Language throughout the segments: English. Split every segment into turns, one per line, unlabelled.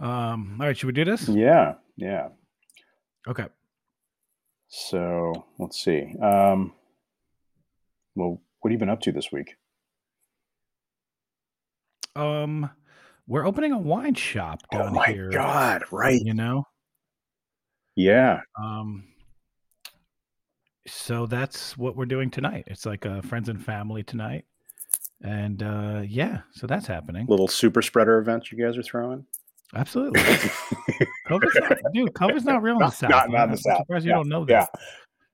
Um, all right, should we do this?
Yeah, yeah.
Okay.
So let's see. Um, well, what have you been up to this week?
Um, we're opening a wine shop
Oh
down
my
here.
God! Right?
You know.
Yeah.
Um. So that's what we're doing tonight. It's like a friends and family tonight, and uh, yeah, so that's happening.
Little super spreader event you guys are throwing.
Absolutely, COVID's not, dude. COVID's not real in the
Not-
south.
not- not in the
I'm
South.
surprised you don't know this. yeah.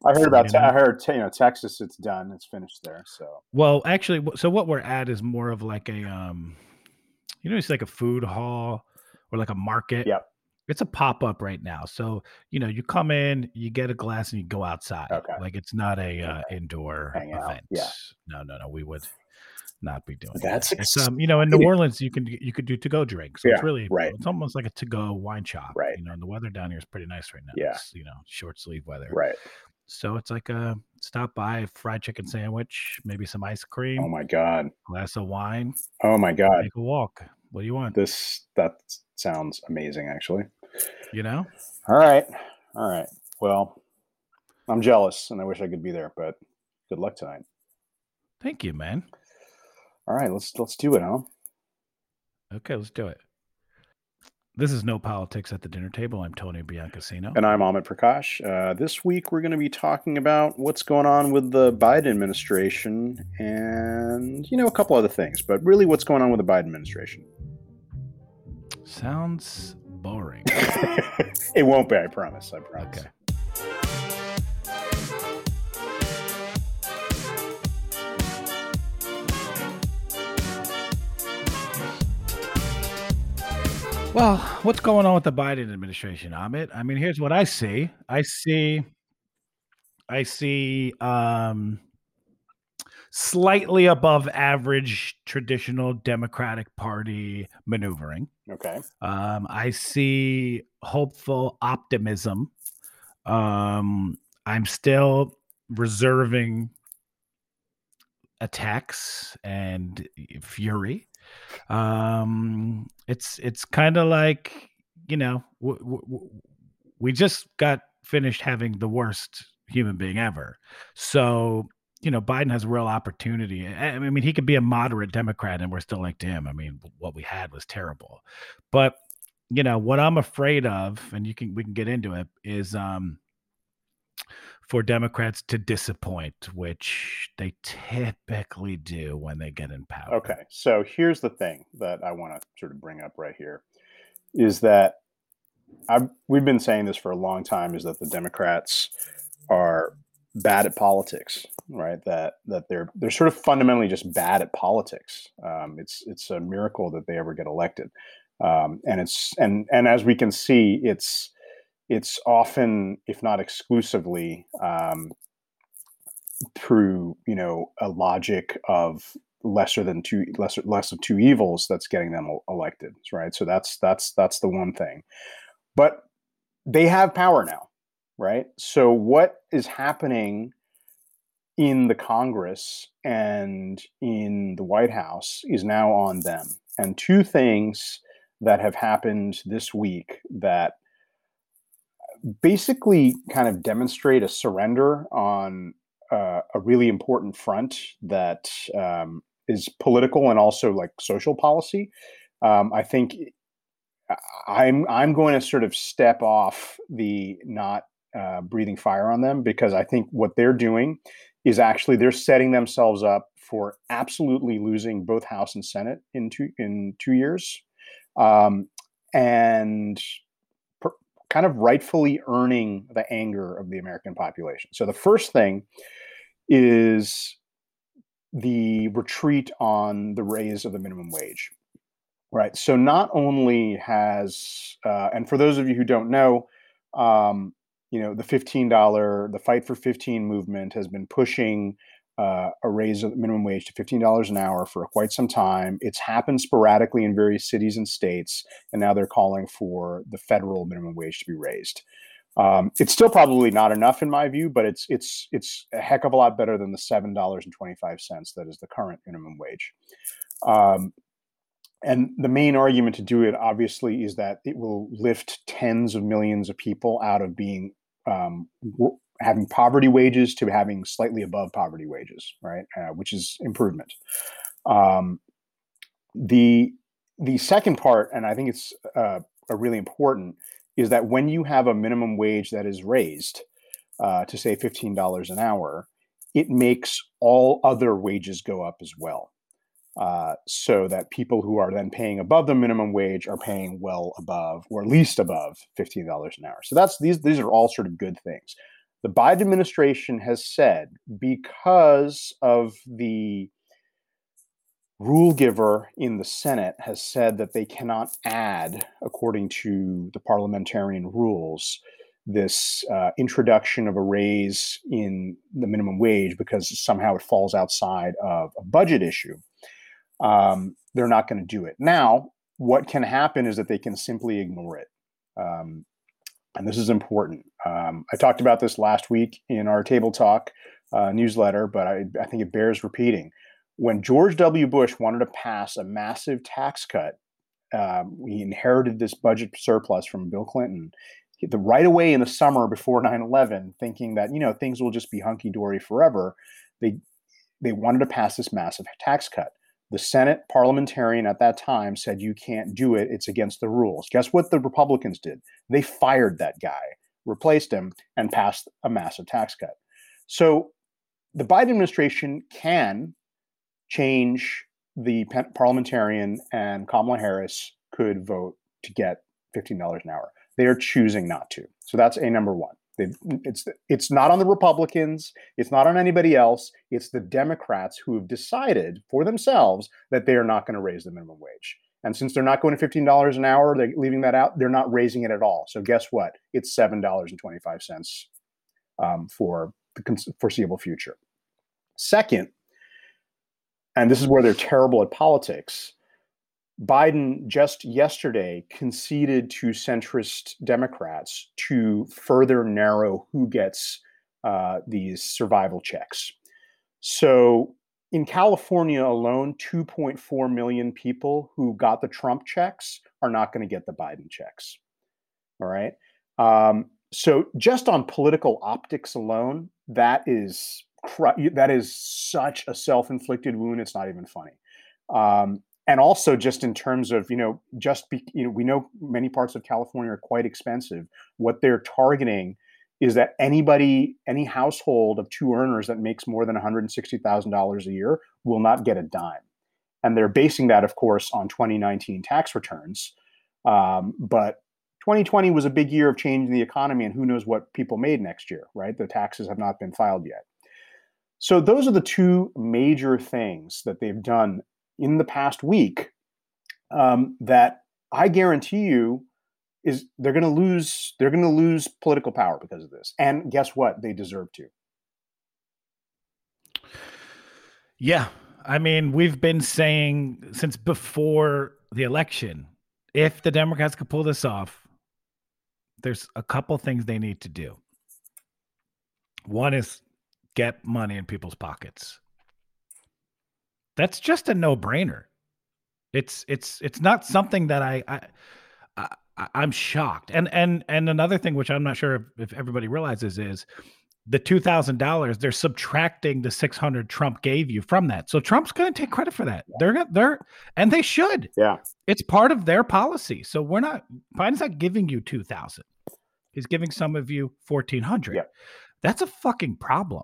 I heard about. Te- I heard you know Texas. It's done. It's finished there. So
Well, actually, so what we're at is more of like a um, you know, it's like a food hall or like a market.
Yep.
It's a pop up right now. So you know, you come in, you get a glass, and you go outside.
Okay.
Like it's not a uh, indoor
Hang out,
event.
yeah.
No, no, no. We would not be doing
That's
um, you know, in New. Orleans, you can you could do to go drinks. So
Yeah,
it's really
right.
It's almost like a to go wine shop.
Right.
You know, and the weather down here is pretty nice right now.
Yeah.
It's, you know, short sleeve weather.
right.
So it's like a stop by, fried chicken sandwich, maybe some ice cream
Oh my God.
glass of wine,
Oh my God.
take a walk. What do you want?
This that sounds amazing. Actually.
You know?
All right. All right. Well, I'm jealous, and I wish I could be there, but good luck tonight.
Thank you, man.
All right. Let's let's do it, huh?
Okay, let's do it. This is No Politics at the Dinner Table. I'm Tony Biancasino.
And I'm Amit Prakash. Uh, this week we're going to be talking about what's going on with the Biden administration and, you know, a couple other things, but really what's going on with the Biden administration.
Sounds boring.
it won't be, I promise. I promise.
Okay. Well, what's going on with the Biden administration, Amit? I mean, here's what I see. I see I see um slightly above average traditional Democratic Party maneuvering.
Okay.
Um, I see hopeful optimism. Um, I'm still reserving attacks and fury. Um, it's it's kind of like you know w- w- we just got finished having the worst human being ever, so you know Biden has a real opportunity. I mean, he could be a moderate Democrat, and we're still like, him. I mean, what we had was terrible. But you know what I'm afraid of, and you can we can get into it, is um for Democrats to disappoint, which they typically do when they get in power.
Okay. So here's the thing that I want to sort of bring up right here is that I've, we've been saying this for a long time is that the Democrats are bad at politics, right? That that they're they're sort of fundamentally just bad at politics. Um, it's it's a miracle that they ever get elected, um, and it's and and as we can see, it's it's often, if not exclusively, um, through you know a logic of lesser than two lesser less of two evils that's getting them elected, right? So that's that's that's the one thing, but they have power now, right? So what is happening in the Congress and in the White House is now on them. And two things that have happened this week that basically kind of demonstrate a surrender on uh, a really important front that um, is political and also like social policy. Um, I think I'm I'm going to sort of step off the not uh, breathing fire on them because I think what they're doing is actually they're setting themselves up for absolutely losing both House and Senate in two in two years, um, and kind of rightfully earning the anger of the American population. So the first thing is the retreat on the raise of the minimum wage. Right. So not only has, uh, and for those of you who don't know, um, you know, the fifteen dollar, the fight for fifteen movement has been pushing uh, a raise of the minimum wage to fifteen dollars an hour for quite some time. It's happened sporadically in various cities and states, and now they're calling for the federal minimum wage to be raised. Um, it's still probably not enough in my view, but it's it's it's a heck of a lot better than the seven dollars and twenty five cents that is the current minimum wage. Um, and the main argument to do it, obviously, is that it will lift tens of millions of people out of being um, having poverty wages to having slightly above poverty wages, right? Uh, which is improvement. Um, the the second part, and I think it's uh, a really important, is that when you have a minimum wage that is raised uh, to say fifteen dollars an hour, it makes all other wages go up as well. Uh, so that people who are then paying above the minimum wage are paying well above or at least above $15 an hour. So that's these these are all sort of good things. The Biden administration has said because of the rule giver in the Senate has said that they cannot add, according to the parliamentarian rules, this uh, introduction of a raise in the minimum wage because somehow it falls outside of a budget issue um, they're not going to do it. Now, what can happen is that they can simply ignore it. Um, and this is important. Um, I talked about this last week in our Table Talk uh, newsletter, but I, I, think it bears repeating. When George W. Bush wanted to pass a massive tax cut, um, we inherited this budget surplus from Bill Clinton. The right away in the summer before 9/11, thinking that you know things will just be hunky dory forever, they they wanted to pass this massive tax cut. The Senate parliamentarian at that time said, You can't do it. It's against the rules. Guess what the Republicans did? They fired that guy, replaced him, and passed a massive tax cut. So the Biden administration can change the parliamentarian, and Kamala Harris could vote to get $15 an hour. They are choosing not to. So that's a number one. They've, it's it's not on the Republicans. It's not on anybody else. It's the Democrats who have decided for themselves that they are not going to raise the minimum wage. And since they're not going to fifteen dollars an hour, they're leaving that out. They're not raising it at all. So guess what? It's seven dollars and twenty five cents um, for the foreseeable future. Second, and this is where they're terrible at politics. Biden just yesterday conceded to centrist Democrats to further narrow who gets uh, these survival checks. So in California alone, 2.4 million people who got the Trump checks are not going to get the Biden checks. All right. Um, so just on political optics alone, that is that is such a self-inflicted wound. It's not even funny. Um, and also just in terms of you know just be, you know we know many parts of california are quite expensive. What they're targeting is that anybody any household of two earners that makes more than $160000 a year will not get a dime. And they're basing that of course on 2019 tax returns. Um, but 2020 was a big year of change in the economy and who knows what people made next year right? The taxes have not been filed yet. So those are the two major things that they've done in the past week um, that I guarantee you is they're going to lose they're going to lose political power because of this. And guess what? They deserve to.
Yeah. I mean, we've been saying since before the election, if the Democrats could pull this off, there's a couple things they need to do. One is get money in people's pockets. That's just a no-brainer. It's it's it's not something that I, I, I I'm shocked. And and and another thing which I'm not sure if, if everybody realizes is the two thousand dollars they're subtracting the six hundred Trump gave you from that. So Trump's going to take credit for that. They're they're and they should.
Yeah,
it's part of their policy. So we're not Biden's not giving you two thousand. He's giving some of you fourteen hundred. Yeah. That's a fucking problem.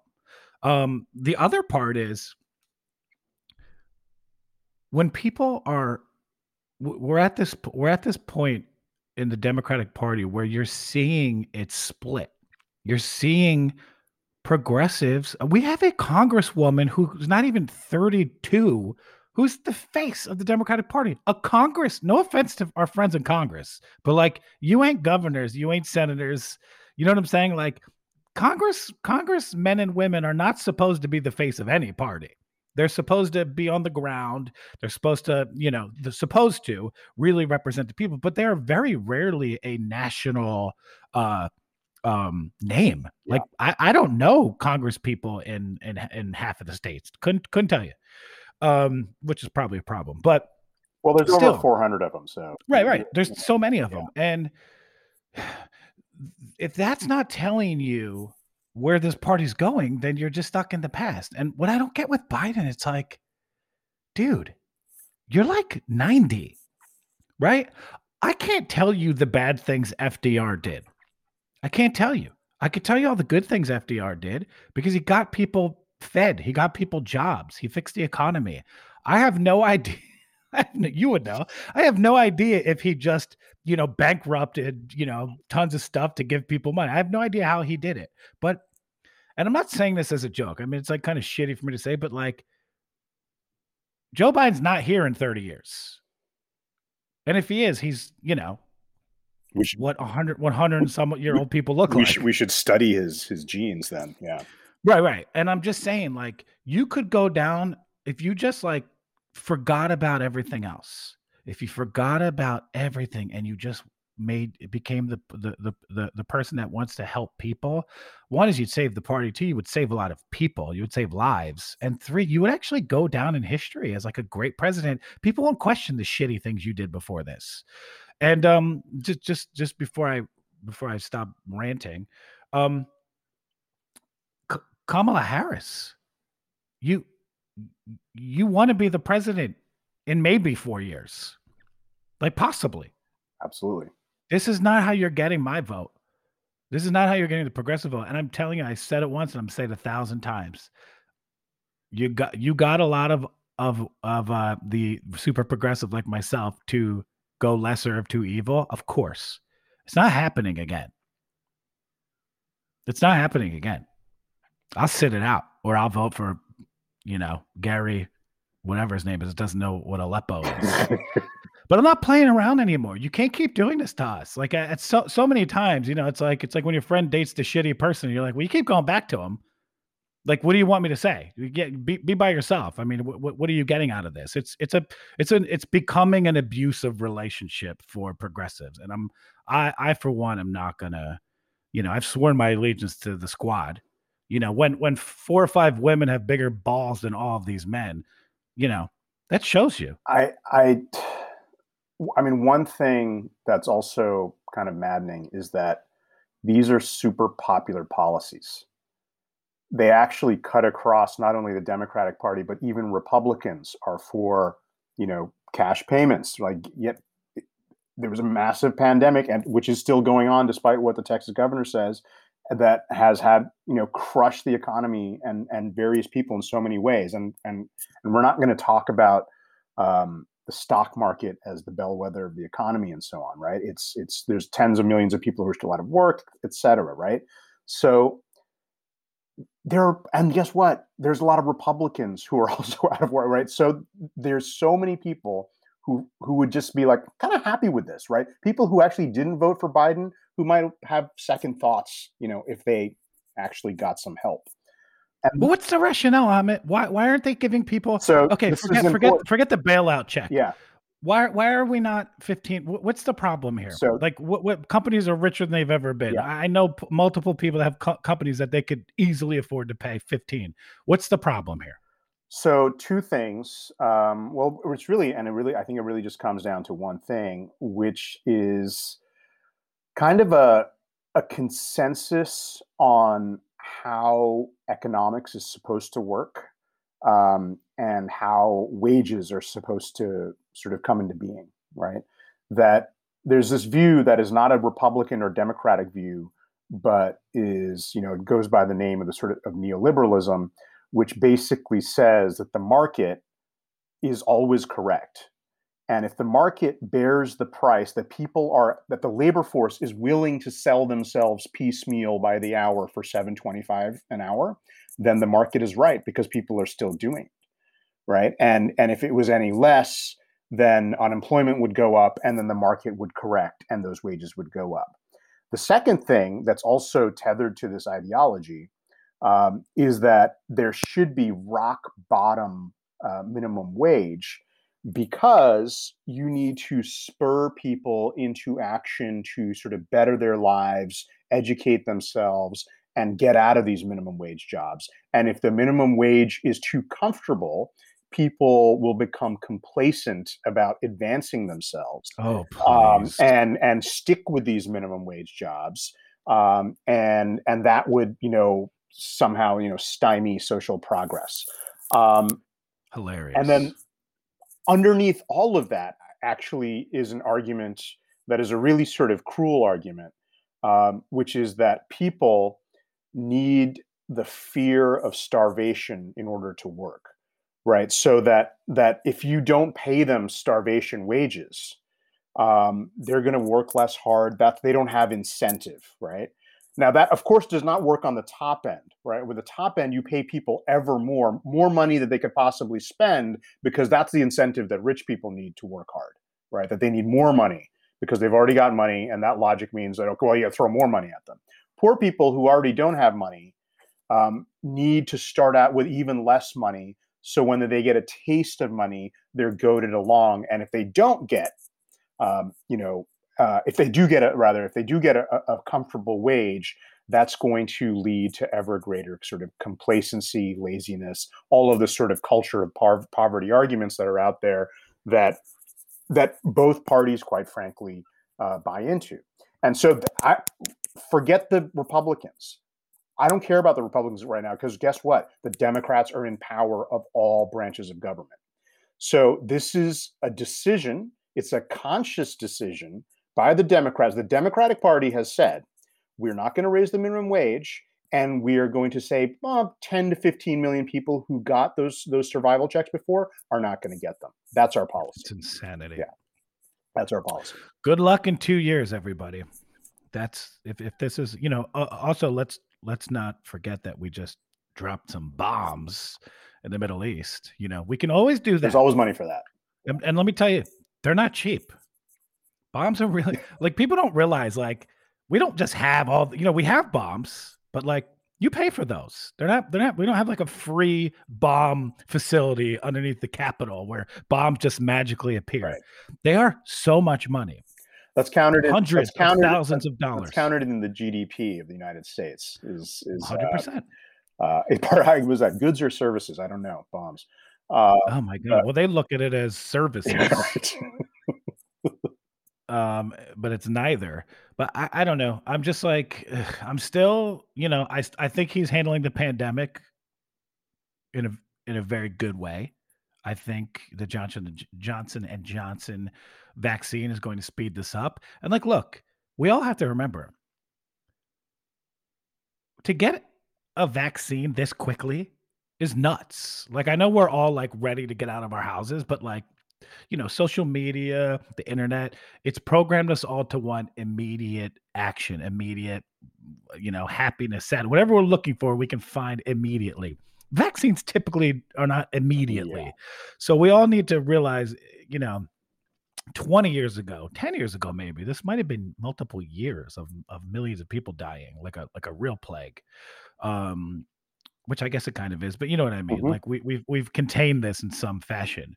Um, the other part is when people are we're at this we're at this point in the Democratic Party where you're seeing it split. You're seeing progressives. We have a congresswoman who's not even 32 who's the face of the Democratic Party. A Congress, no offense to our friends in Congress, but like you ain't governors, you ain't senators. You know what I'm saying? Like Congress, Congress men and women are not supposed to be the face of any party. They're supposed to be on the ground. They're supposed to, you know, they're supposed to really represent the people, but they are very rarely a national uh um name. Yeah. Like I, I don't know Congress people in in in half of the states. Couldn't couldn't tell you. Um, which is probably a problem. But
Well, there's Still, over 400 of them. So
right, right. There's so many of them, and if that's not telling you where this party's going, then you're just stuck in the past. And what I don't get with Biden, it's like, dude, you're like 90, right? I can't tell you the bad things FDR did. I can't tell you. I could tell you all the good things FDR did because he got people fed, he got people jobs, he fixed the economy. I have no idea. you would know. I have no idea if he just, you know, bankrupted, you know, tons of stuff to give people money. I have no idea how he did it. But, and I'm not saying this as a joke. I mean, it's like kind of shitty for me to say, but like, Joe Biden's not here in 30 years. And if he is, he's, you know, we should, what 100 100 and some year old people look
we
like.
Should, we should study his his genes then. Yeah.
Right, right. And I'm just saying like you could go down if you just like forgot about everything else. If you forgot about everything and you just made became the, the the the the person that wants to help people. One is you'd save the party two you would save a lot of people you would save lives and three you would actually go down in history as like a great president. People won't question the shitty things you did before this. And um just just just before i before i stop ranting um K- kamala harris you you want to be the president in maybe four years. Like possibly.
Absolutely
this is not how you're getting my vote. This is not how you're getting the progressive vote. And I'm telling you, I said it once and I'm saying it a thousand times. You got you got a lot of of of uh, the super progressive like myself to go lesser of two evil. Of course, it's not happening again. It's not happening again. I'll sit it out, or I'll vote for, you know, Gary, whatever his name is. Doesn't know what Aleppo is. But I'm not playing around anymore. You can't keep doing this to us. Like it's so so many times, you know, it's like it's like when your friend dates the shitty person, you're like, well, you keep going back to him. Like, what do you want me to say? You get be, be by yourself. I mean, what what are you getting out of this? It's it's a it's an it's becoming an abusive relationship for progressives, and I'm I I for one am not gonna, you know, I've sworn my allegiance to the squad. You know, when when four or five women have bigger balls than all of these men, you know, that shows you.
I I I mean, one thing that's also kind of maddening is that these are super popular policies. They actually cut across not only the Democratic Party, but even Republicans are for, you know, cash payments. Like, yet there was a massive pandemic, and which is still going on, despite what the Texas governor says, that has had you know crushed the economy and and various people in so many ways. And and and we're not going to talk about um, the stock market as the bellwether of the economy and so on, right? It's it's there's tens of millions of people who are still out of work, et cetera, right? So there are, and guess what? There's a lot of Republicans who are also out of work, right? So there's so many people who who would just be like kind of happy with this, right? People who actually didn't vote for Biden who might have second thoughts, you know, if they actually got some help.
And but what's the rationale, Amit? Why why aren't they giving people?
So
okay, forget forget forget the bailout check.
Yeah.
Why why are we not 15? What's the problem here? So like what, what companies are richer than they've ever been. Yeah. I know p- multiple people that have co- companies that they could easily afford to pay 15. What's the problem here?
So two things. Um, well, it's really and it really I think it really just comes down to one thing, which is kind of a a consensus on how economics is supposed to work um, and how wages are supposed to sort of come into being, right? That there's this view that is not a Republican or Democratic view, but is, you know, it goes by the name of the sort of, of neoliberalism, which basically says that the market is always correct and if the market bears the price that people are that the labor force is willing to sell themselves piecemeal by the hour for 725 an hour, then the market is right because people are still doing it. Right. And and if it was any less, then unemployment would go up and then the market would correct and those wages would go up. The second thing that's also tethered to this ideology um, is that there should be rock bottom uh, minimum wage because you need to spur people into action to sort of better their lives, educate themselves, and get out of these minimum wage jobs. And if the minimum wage is too comfortable, people will become complacent about advancing themselves.
Oh,
um, and and stick with these minimum wage jobs, um, and and that would you know somehow you know stymie social progress. Um,
Hilarious.
and then underneath all of that actually is an argument that is a really sort of cruel argument, um, which is that people need the fear of starvation in order to work, right? So that that if you don't pay them starvation wages, um, they're going to work less hard. That they don't have incentive, right? Now that of course does not work on the top end, right? With the top end, you pay people ever more, more money that they could possibly spend because that's the incentive that rich people need to work hard, right? That they need more money because they've already got money, and that logic means that okay, well, you throw more money at them. Poor people who already don't have money um, need to start out with even less money. So when they get a taste of money, they're goaded along, and if they don't get, um, you know, uh, if they do get a rather if they do get a, a, comfortable wage that's going to lead to ever greater sort of complacency laziness all of the sort of culture of par- poverty arguments that are out there that that both parties quite frankly uh, buy into. And so i forget the republicans. I don't care about the republicans right now because guess what? The democrats are in power of all branches of government. So this is a decision it's a conscious decision by the Democrats. The Democratic Party has said, we're not going to raise the minimum wage and we are going to say well, 10 to 15 million people who got those those survival checks before are not going to get them. That's our policy.
It's insanity.
Yeah. That's our policy.
Good luck in 2 years everybody. That's if if this is, you know, uh, also let's let's not forget that we just dropped some bombs in the Middle East. You know, we can always do that.
There's always money for that.
And, and let me tell you, they're not cheap bombs are really like people don't realize like we don't just have all you know we have bombs but like you pay for those they're not they're not we don't have like a free bomb facility underneath the capitol where bombs just magically appear
Right.
they are so much money
That's counted in
hundreds
that's counted,
of thousands of
that's
dollars
counted in the GDP of the United States. Is is uh,
100%
uh, a part was that goods or services? I don't know. Bombs. Uh,
oh my god well they look at it as services
right.
um but it's neither. But i, I don't know. I'm just like ugh, i'm still you know i i think he's handling the pandemic in a in a very good way. I think the johnson johnson and johnson vaccine is going to speed this up. And like look we all have to remember to get a vaccine this quickly is nuts. Like i know we're all like ready to get out of our houses but like you know, social media, the internet, it's programmed us all to want immediate action, immediate, you know, happiness, sad, whatever we're looking for, we can find immediately. Vaccines typically are not immediately.
Yeah.
So we all need to realize, you know, 20 years ago, 10 years ago, maybe this might have been multiple years of, of millions of people dying, like a like a real plague. Um, which I guess it kind of is, but you know what I mean.
Mhm.
Like we, we've we've contained this in some fashion.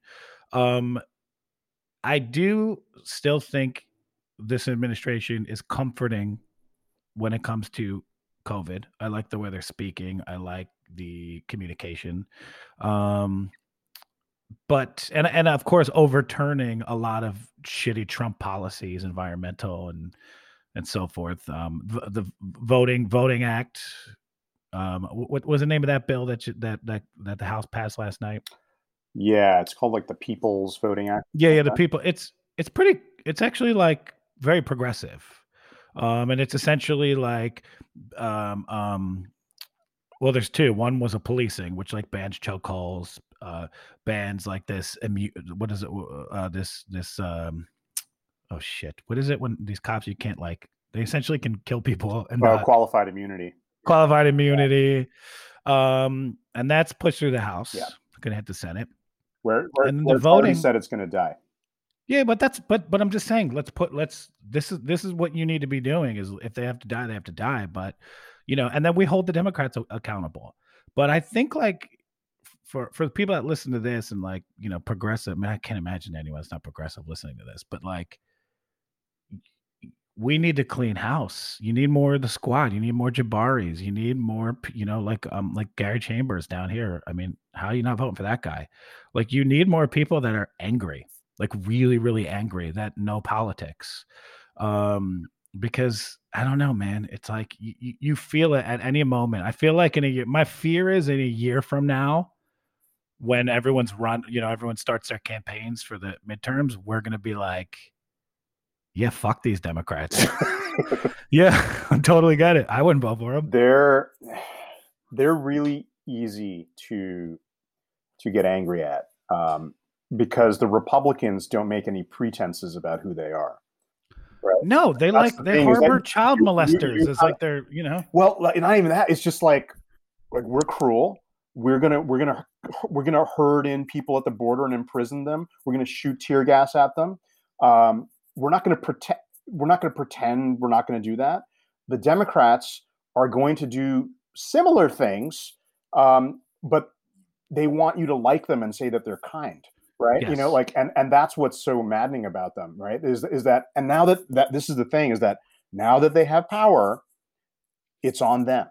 Um, I do still think this administration is comforting when it comes to COVID. I like the way they're speaking. I like the communication. Um, but and and of course overturning a lot of shitty Trump policies, environmental and and so forth. Um, v- the voting voting act. Um, what was the name of that bill that you, that that that the House passed last night?
Yeah, it's called like the People's Voting Act.
Yeah, yeah, the people. It's it's pretty. It's actually like very progressive, um, and it's essentially like, um, um, well, there's two. One was a policing, which like bans chokeholds, uh, bans like this. Immu- what is it? Uh, this this um, oh shit, what is it when these cops you can't like they essentially can kill people and
Well,
not
qualified immunity.
qualified immunity, um, and that's pushed through the House.
Yeah.
Gonna hit the Senate.
Where, where,
And the
where
voting-
said it's going to die.
Yeah, but that's but but I'm just saying, let's put let's this is this is what you need to be doing is if they have to die, they have to die. But you know, and then we hold the Democrats accountable. But I think like for for the people that listen to this and like you know progressive, I mean, I can't imagine anyone that's not progressive listening to this. But like we need to clean house. You need more of the squad. You need more Jabaris. You need more, you know, like um like Gary Chambers down here. I mean, how are you not voting for that guy? Like you need more people that are angry, like really, really angry, that know politics. Um, because I don't know, man. It's like you, you feel it at any moment. I feel like in a year, my fear is in a year from now, when everyone's run, you know, everyone starts their campaigns for the midterms, we're gonna be like, yeah, fuck these Democrats. yeah, I totally get it. I wouldn't vote for them.
They're they're really easy to to get angry at um, because the Republicans don't make any pretenses about who they are.
Right? No, they That's like the they harbor child you, molesters. You, you, it's like they're you know.
Well, not even that. It's just like like we're cruel. We're gonna we're gonna we're gonna herd in people at the border and imprison them. We're gonna shoot tear gas at them. Um, we're not going to pretend we're not going to pretend we're not going to do that. The Democrats are going to do similar things, um, but they want you to like them and say that they're kind, right? Yes. You know, like and and that's what's so maddening about them, right? Is is that and now that that this is the thing is that now that they have power, it's on them,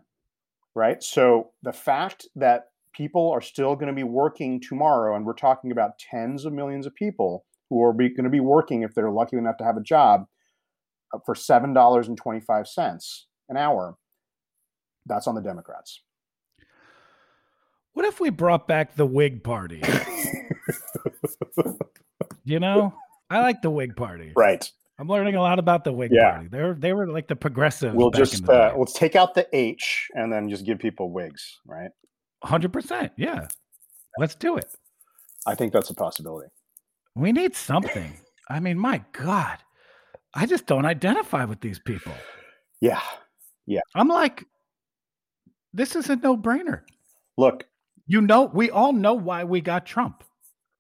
right? So the fact that people are still going to be working tomorrow, and we're talking about tens of millions of people who are going to be working if they're lucky enough to have a job uh, for seven dollars and twenty five cents an hour. That's on the Democrats.
What if we brought back the Whig Party? you know, I like the Whig Party.
Right.
I'm learning a lot about the Whig yeah. Party. They're they were like the progressive.
We'll just uh, let's take out the H and then just give people wigs, right?
Hundred percent. Yeah. Let's do it.
I think that's a possibility.
We need something. I mean, my God, I just don't identify with these people.
Yeah. Yeah.
I'm like, this is a no brainer.
Look,
you know, we all know why we got Trump,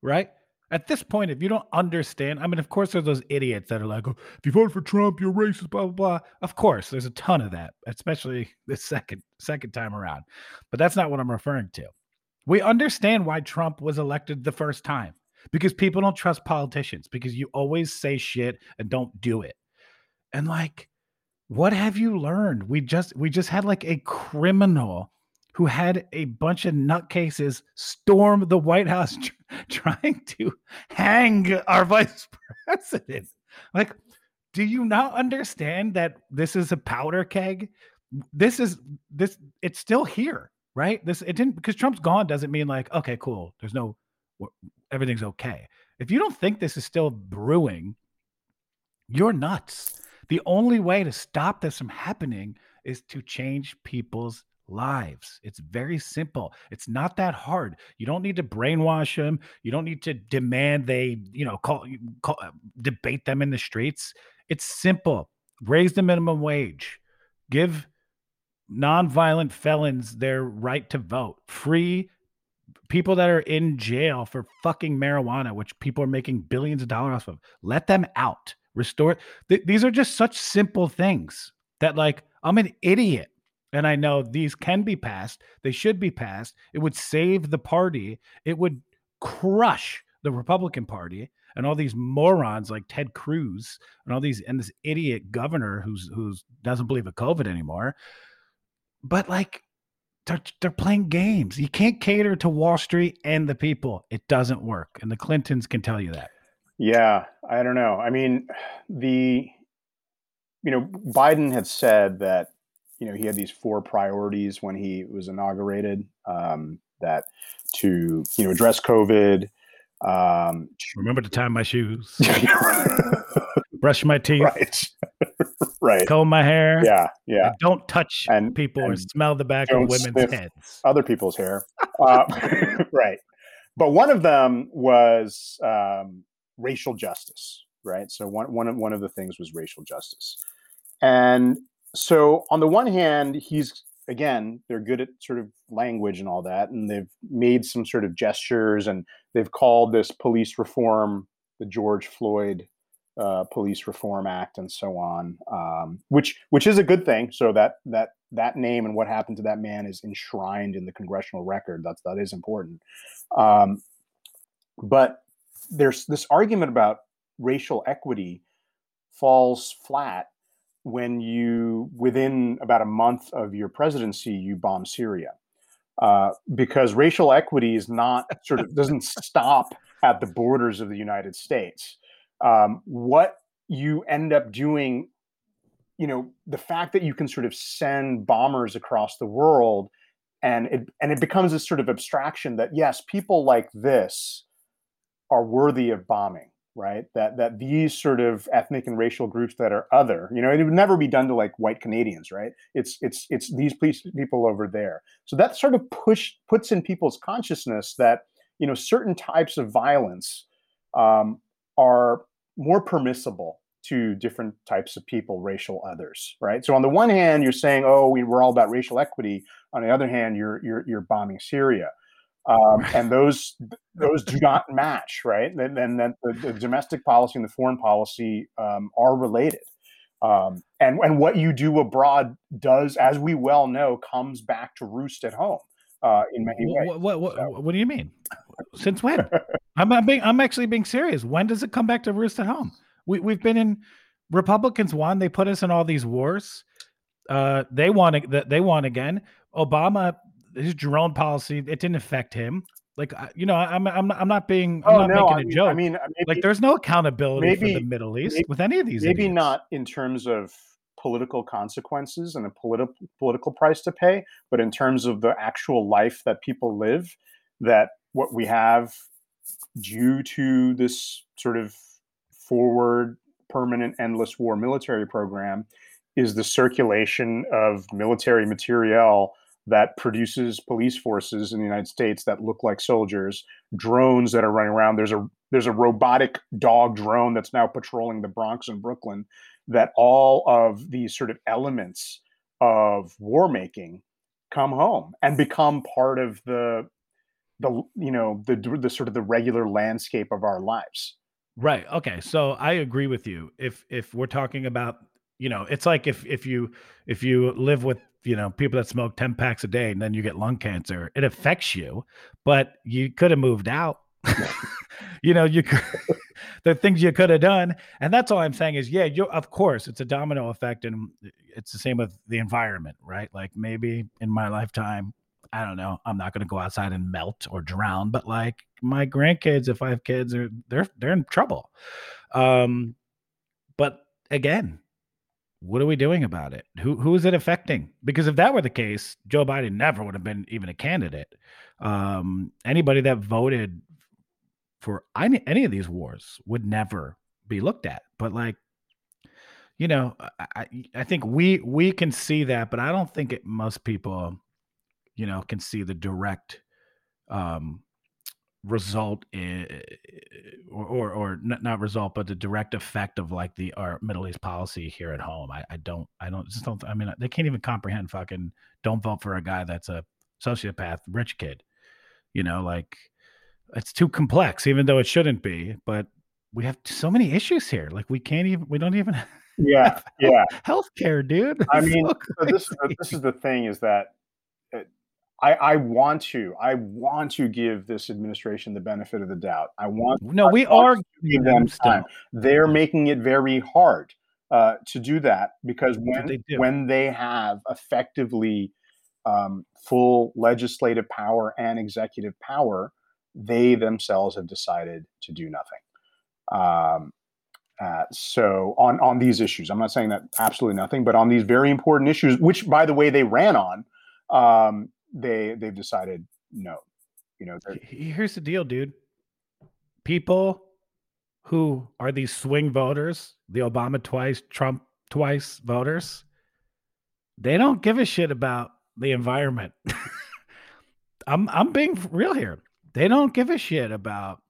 right? At this point, if you don't understand, I mean, of course, there's those idiots that are like, oh, if you vote for Trump, you're racist, blah, blah, blah. Of course, there's a ton of that, especially the second second time around. But that's not what I'm referring to. We understand why Trump was elected the first time because people don't trust politicians because you always say shit and don't do it. And like, what have you learned? We just we just had like a criminal who had a bunch of nutcases storm the White House tr- trying to hang our vice president. Like, do you not understand that this is a powder keg? This is this it's still here, right? This it didn't because Trump's gone doesn't mean like, okay, cool. There's no everything's okay. If you don't think this is still brewing, you're nuts. The only way to stop this from happening is to change people's lives. It's very simple. It's not that hard. You don't need to brainwash them. You don't need to demand they, you know, call, call debate them in the streets. It's simple. Raise the minimum wage. Give nonviolent felons their right to vote. Free people that are in jail for fucking marijuana, which people are making billions of dollars off of, let them out. Restore. Th- these are just such simple things that, like, I'm an idiot. And I know these can be passed. They should be passed. It would save the party. It would crush the Republican Party and all these morons like Ted Cruz and all these and this idiot governor who's who's doesn't believe in COVID anymore. But like they're, they're playing games. You can't cater to Wall Street and the people. It doesn't work. And the Clintons can tell you that.
Yeah, I don't know. I mean, the you know, Biden had said that you know he had these four priorities when he was inaugurated um, that to you know address COVID. Um,
Remember to tie my shoes, brush my teeth,
right, right,
comb my hair.
Yeah, yeah.
And don't touch and, people and or smell the back of women's heads.
Other people's hair, uh, right. But one of them was um, racial justice, right? So one one of, one of the things was racial justice, and so on the one hand, he's again they're good at sort of language and all that, and they've made some sort of gestures, and they've called this police reform the George Floyd uh, Police Reform Act and so on, um, which which is a good thing. So that that that name and what happened to that man is enshrined in the congressional record. That's that is important. Um, but there's this argument about racial equity falls flat when you, within about a month of your presidency, you bomb Syria. Uh, because racial equity is not sort of doesn't stop at the borders of the United States. Um, what you end up doing, you know, the fact that you can sort of send bombers across the world, and it and it becomes a sort of abstraction that yes, people like this are worthy of bombing right? That that these sort of ethnic and racial groups that are other, you know, it would never be done to like white Canadians, right? It's it's it's these people over there. So that sort of push puts in people's consciousness that you know certain types of violence um, are more permissible to different types of people, racial others, right? So on the one hand, you're saying, oh, we, we're all about racial equity. On the other hand, you're you're, you're bombing Syria um, and those those do not match, right? And then the, the, domestic policy and the foreign policy um, are related. Um, and and what you do abroad does, as we well know, comes back to roost at home uh, in many ways.
What what, what, so. what do you mean? Since when? I'm I'm, being, I'm actually being serious. When does it come back to roost at home? We we've been in Republicans won. They put us in all these wars. Uh, they won. They won again. Obama his drone policy it didn't affect him. Like you know, I'm I'm I'm not being I'm oh, not no, making I a
mean,
joke.
I mean,
maybe, like there's no accountability maybe, for the Middle East maybe, with any of these.
Maybe
idiots.
not in terms of political consequences and a political political price to pay, but in terms of the actual life that people live, that what we have due to this sort of forward permanent endless war military program is the circulation of military materiel that produces police forces in the United States that look like soldiers, drones that are running around. There's a there's a robotic dog drone that's now patrolling the Bronx and Brooklyn. That all of these sort of elements of war making come home and become part of the the you know the the sort of the regular landscape of our lives.
Right. Okay. So I agree with you. If if we're talking about you know, it's like if if you if you live with you know people that smoke 10 packs a day and then you get lung cancer it affects you but you could have moved out you know you could the things you could have done and that's all i'm saying is yeah you of course it's a domino effect and it's the same with the environment right like maybe in my lifetime i don't know i'm not going to go outside and melt or drown but like my grandkids if i have kids are they're they're in trouble um but again what are we doing about it? Who who is it affecting? Because if that were the case, Joe Biden never would have been even a candidate. Um, anybody that voted for any, any of these wars would never be looked at. But like, you know, I I think we we can see that, but I don't think it, most people, you know, can see the direct um, result in, or, or, or not result, but the direct effect of like the our Middle East policy here at home. I, I don't, I don't, just don't. I mean, they can't even comprehend fucking. Don't vote for a guy that's a sociopath, rich kid. You know, like it's too complex, even though it shouldn't be. But we have so many issues here. Like we can't even. We don't even.
Yeah, yeah.
Healthcare, dude.
I mean, so this this is the thing is that I, I, want to. I want to give this administration the benefit of the doubt. I want.
No, I we are
giving them time. They're making it very hard uh, to do that because when they when they have effectively um, full legislative power and executive power, they themselves have decided to do nothing. Um, uh, so on on these issues, I'm not saying that absolutely nothing, but on these very important issues, which by the way they ran on. Um, they they've decided no. You know,
here's the deal, dude. People who are these swing voters, the Obama twice, Trump twice voters, they don't give a shit about the environment. I'm I'm being real here. They don't give a shit about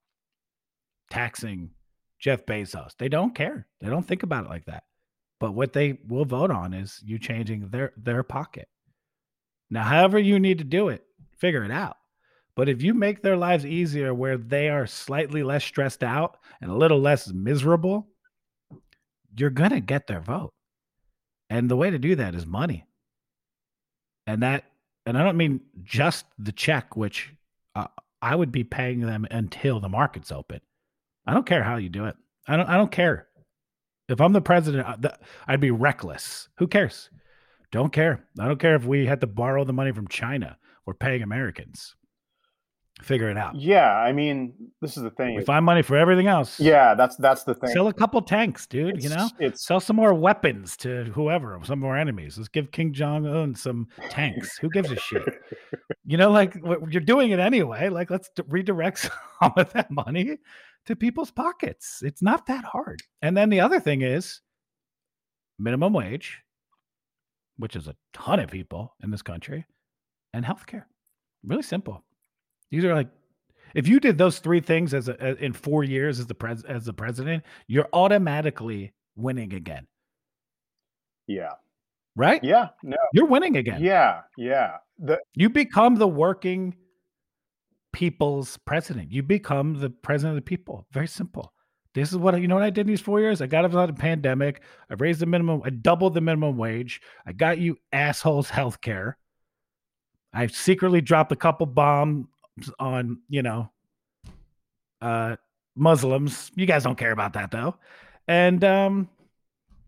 taxing Jeff Bezos. They don't care. They don't think about it like that. But what they will vote on is you changing their their pocket. Now, however you need to do it, figure it out. But if you make their lives easier where they are slightly less stressed out and a little less miserable, you're going to get their vote. And the way to do that is money. And that, and I don't mean just the check, which uh, I would be paying them until the market's open. I don't care how you do it. I don't, I don't care. If I'm the president, uh, I'd be reckless. Who cares? Don't care. I don't care if we had to borrow the money from China. We're paying Americans. Figure it out.
Yeah, I mean, this is the thing.
We find money for everything else.
Yeah, that's that's the thing.
Sell a couple tanks, dude.
It's,
you know,
it's
sell some more weapons to whoever, some more enemies. Let's give Kim Jong Un some tanks. Who gives a shit? You know, like you're doing it anyway. Like, let's redirect some of that money to people's pockets. It's not that hard. And then the other thing is minimum wage, which is a ton of people in this country, and healthcare. Really simple. These are like if you did those three things as, a, as in four years as the pres as the president, you're automatically winning again.
Yeah.
Right?
Yeah. No.
You're winning again.
Yeah. Yeah. The,
you become the working people's president. You become the president of the people. Very simple. This is what you know what I did in these four years? I got us out of the pandemic. I raised the minimum, I doubled the minimum wage. I got you assholes health care. I secretly dropped a couple bombs on, you know, uh Muslims. You guys don't care about that though. And um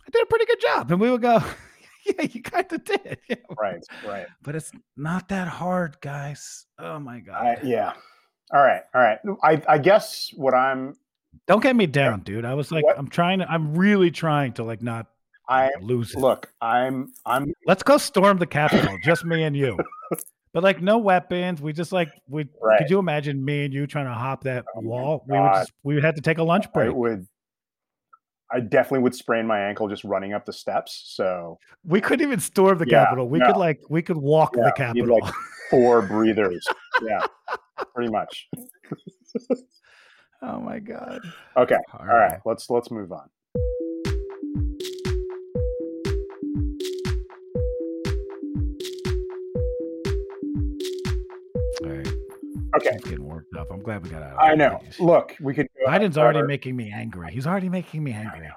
I did a pretty good job. And we would go, yeah, you kind of did.
Yeah. Right, right.
But it's not that hard, guys. Oh my god.
I, yeah. All right, all right. I I guess what I'm.
Don't get me down, dude. I was like, what? I'm trying to. I'm really trying to like not.
I
lose. It.
Look, I'm. I'm.
Let's go storm the Capitol, just me and you. But like no weapons. We just like we. Right. Could you imagine me and you trying to hop that oh wall? We would just. We would have to take a lunch break.
I would I definitely would sprain my ankle just running up the steps. So
we couldn't even storm the yeah, Capitol. We no. could like we could walk yeah, the Capitol.
Like four breathers. Yeah, pretty much.
oh my god.
Okay. All right. Let's let's move on. Okay.
He's getting worked up. I'm glad we got out.
I know. Look, we could.
Biden's already making me angry. He's already making me angry.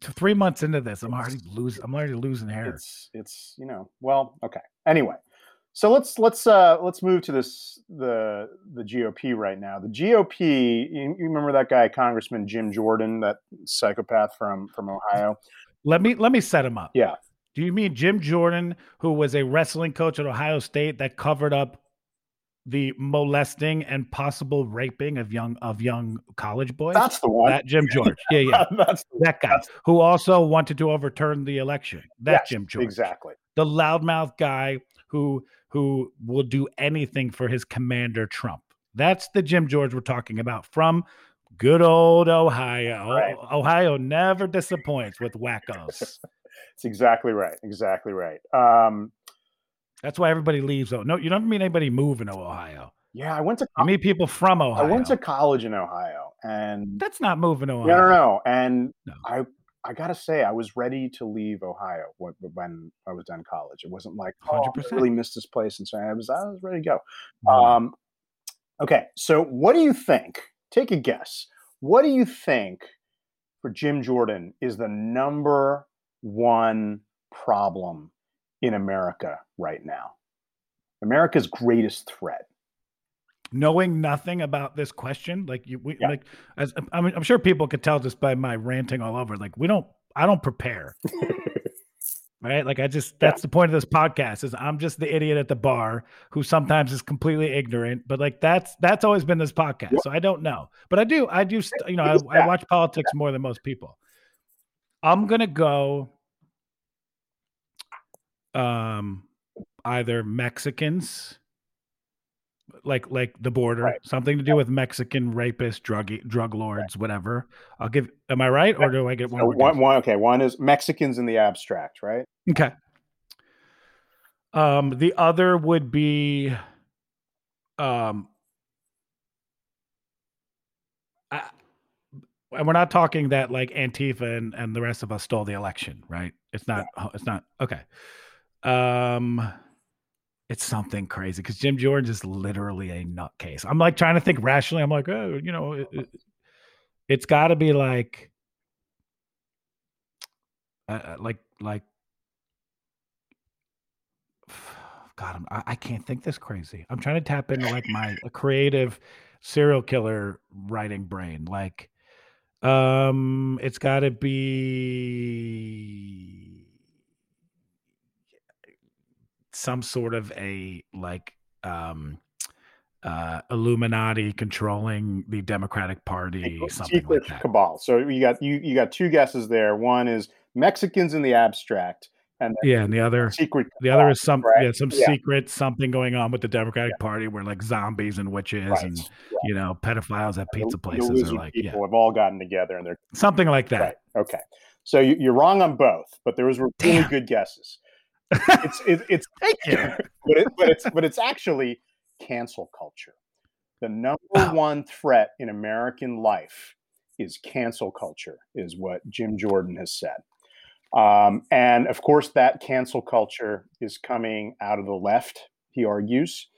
Three months into this, I'm already losing. I'm already losing hair.
It's it's you know well okay. Anyway, so let's let's uh let's move to this the the GOP right now. The GOP. You, you remember that guy, Congressman Jim Jordan, that psychopath from from Ohio.
Let me let me set him up.
Yeah.
Do you mean Jim Jordan, who was a wrestling coach at Ohio State that covered up the molesting and possible raping of young of young college boys.
That's the one.
That Jim George. Yeah, yeah. that's that guy that's who also wanted to overturn the election. That yes, Jim George.
Exactly.
The loudmouth guy who who will do anything for his commander Trump. That's the Jim George we're talking about from good old Ohio. Right. Ohio never disappoints with wackos.
It's exactly right. Exactly right. Um,
that's why everybody leaves. Oh no, you don't meet anybody moving to Ohio.
Yeah, I went to.
I meet people from Ohio.
I went to college in Ohio, and
that's not moving to Ohio.
No, no, no. And no. I, I gotta say, I was ready to leave Ohio when, when I was done college. It wasn't like, oh, 100%. I really missed this place, and so I was, I was ready to go. Um, okay, so what do you think? Take a guess. What do you think for Jim Jordan is the number one problem in America right now? America's greatest threat.
Knowing nothing about this question, like you, we, yeah. like as I mean, I'm sure people could tell just by my ranting all over. Like we don't, I don't prepare. right? Like I just that's yeah. the point of this podcast is I'm just the idiot at the bar who sometimes is completely ignorant, but like that's that's always been this podcast. So I don't know. But I do I do you know, I, I watch politics more than most people. I'm to go um, either Mexicans, like like the border, right. something to do with Mexican rapists, drug drug lords, right. whatever. I'll give. Am I right, or do I get one? So
one, one, okay, one is Mexicans in the abstract, right?
Okay. Um, the other would be, um, I, and we're not talking that like Antifa and, and the rest of us stole the election, right? It's not. Yeah. It's not okay. Um, it's something crazy because Jim Jordan is literally a nutcase. I'm like trying to think rationally. I'm like, oh, you know, it, it, it's got to be like, uh, uh like, like, God, I'm, I, I can't think this crazy. I'm trying to tap into like my creative serial killer writing brain. Like, Um, it's got to be some sort of a like um uh Illuminati controlling the Democratic Party, something like that.
cabal. So you got you you got two guesses there. One is Mexicans in the abstract, and
Yeah, and the other
secret.
the other is some
right?
yeah some
Yeah.
secret something going on with the Democratic Party where like zombies and witches
Right.
and
Yeah.
you know pedophiles at pizza places are like
people
yeah.
have all gotten together, and they're
something like that.
right. Okay, so you, you're wrong on both, but there was really
Damn.
good guesses. It's it, it's
Thank you.
but it, but it's but it's actually cancel culture. The number
Oh.
one threat in American life is cancel culture, is what Jim Jordan has said. Um, and of course, that cancel culture is coming out of the left. He argues,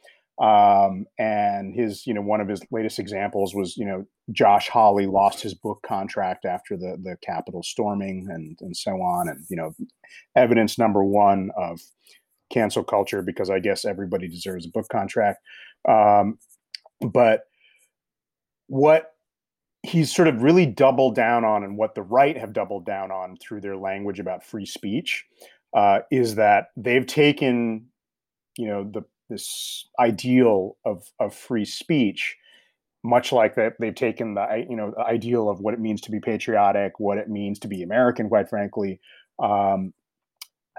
um, and his you know one of his latest examples was you know Josh Hawley lost his book contract after the the Capitol storming and and so on, and you know evidence number one of cancel culture because I guess everybody deserves a book contract. Um, but what he's sort of really doubled down on, and what the right have doubled down on through their language about free speech, uh, is that they've taken, you know, the this ideal of of free speech, much like that they've taken the you know the ideal of what it means to be patriotic, what it means to be American, quite frankly, um,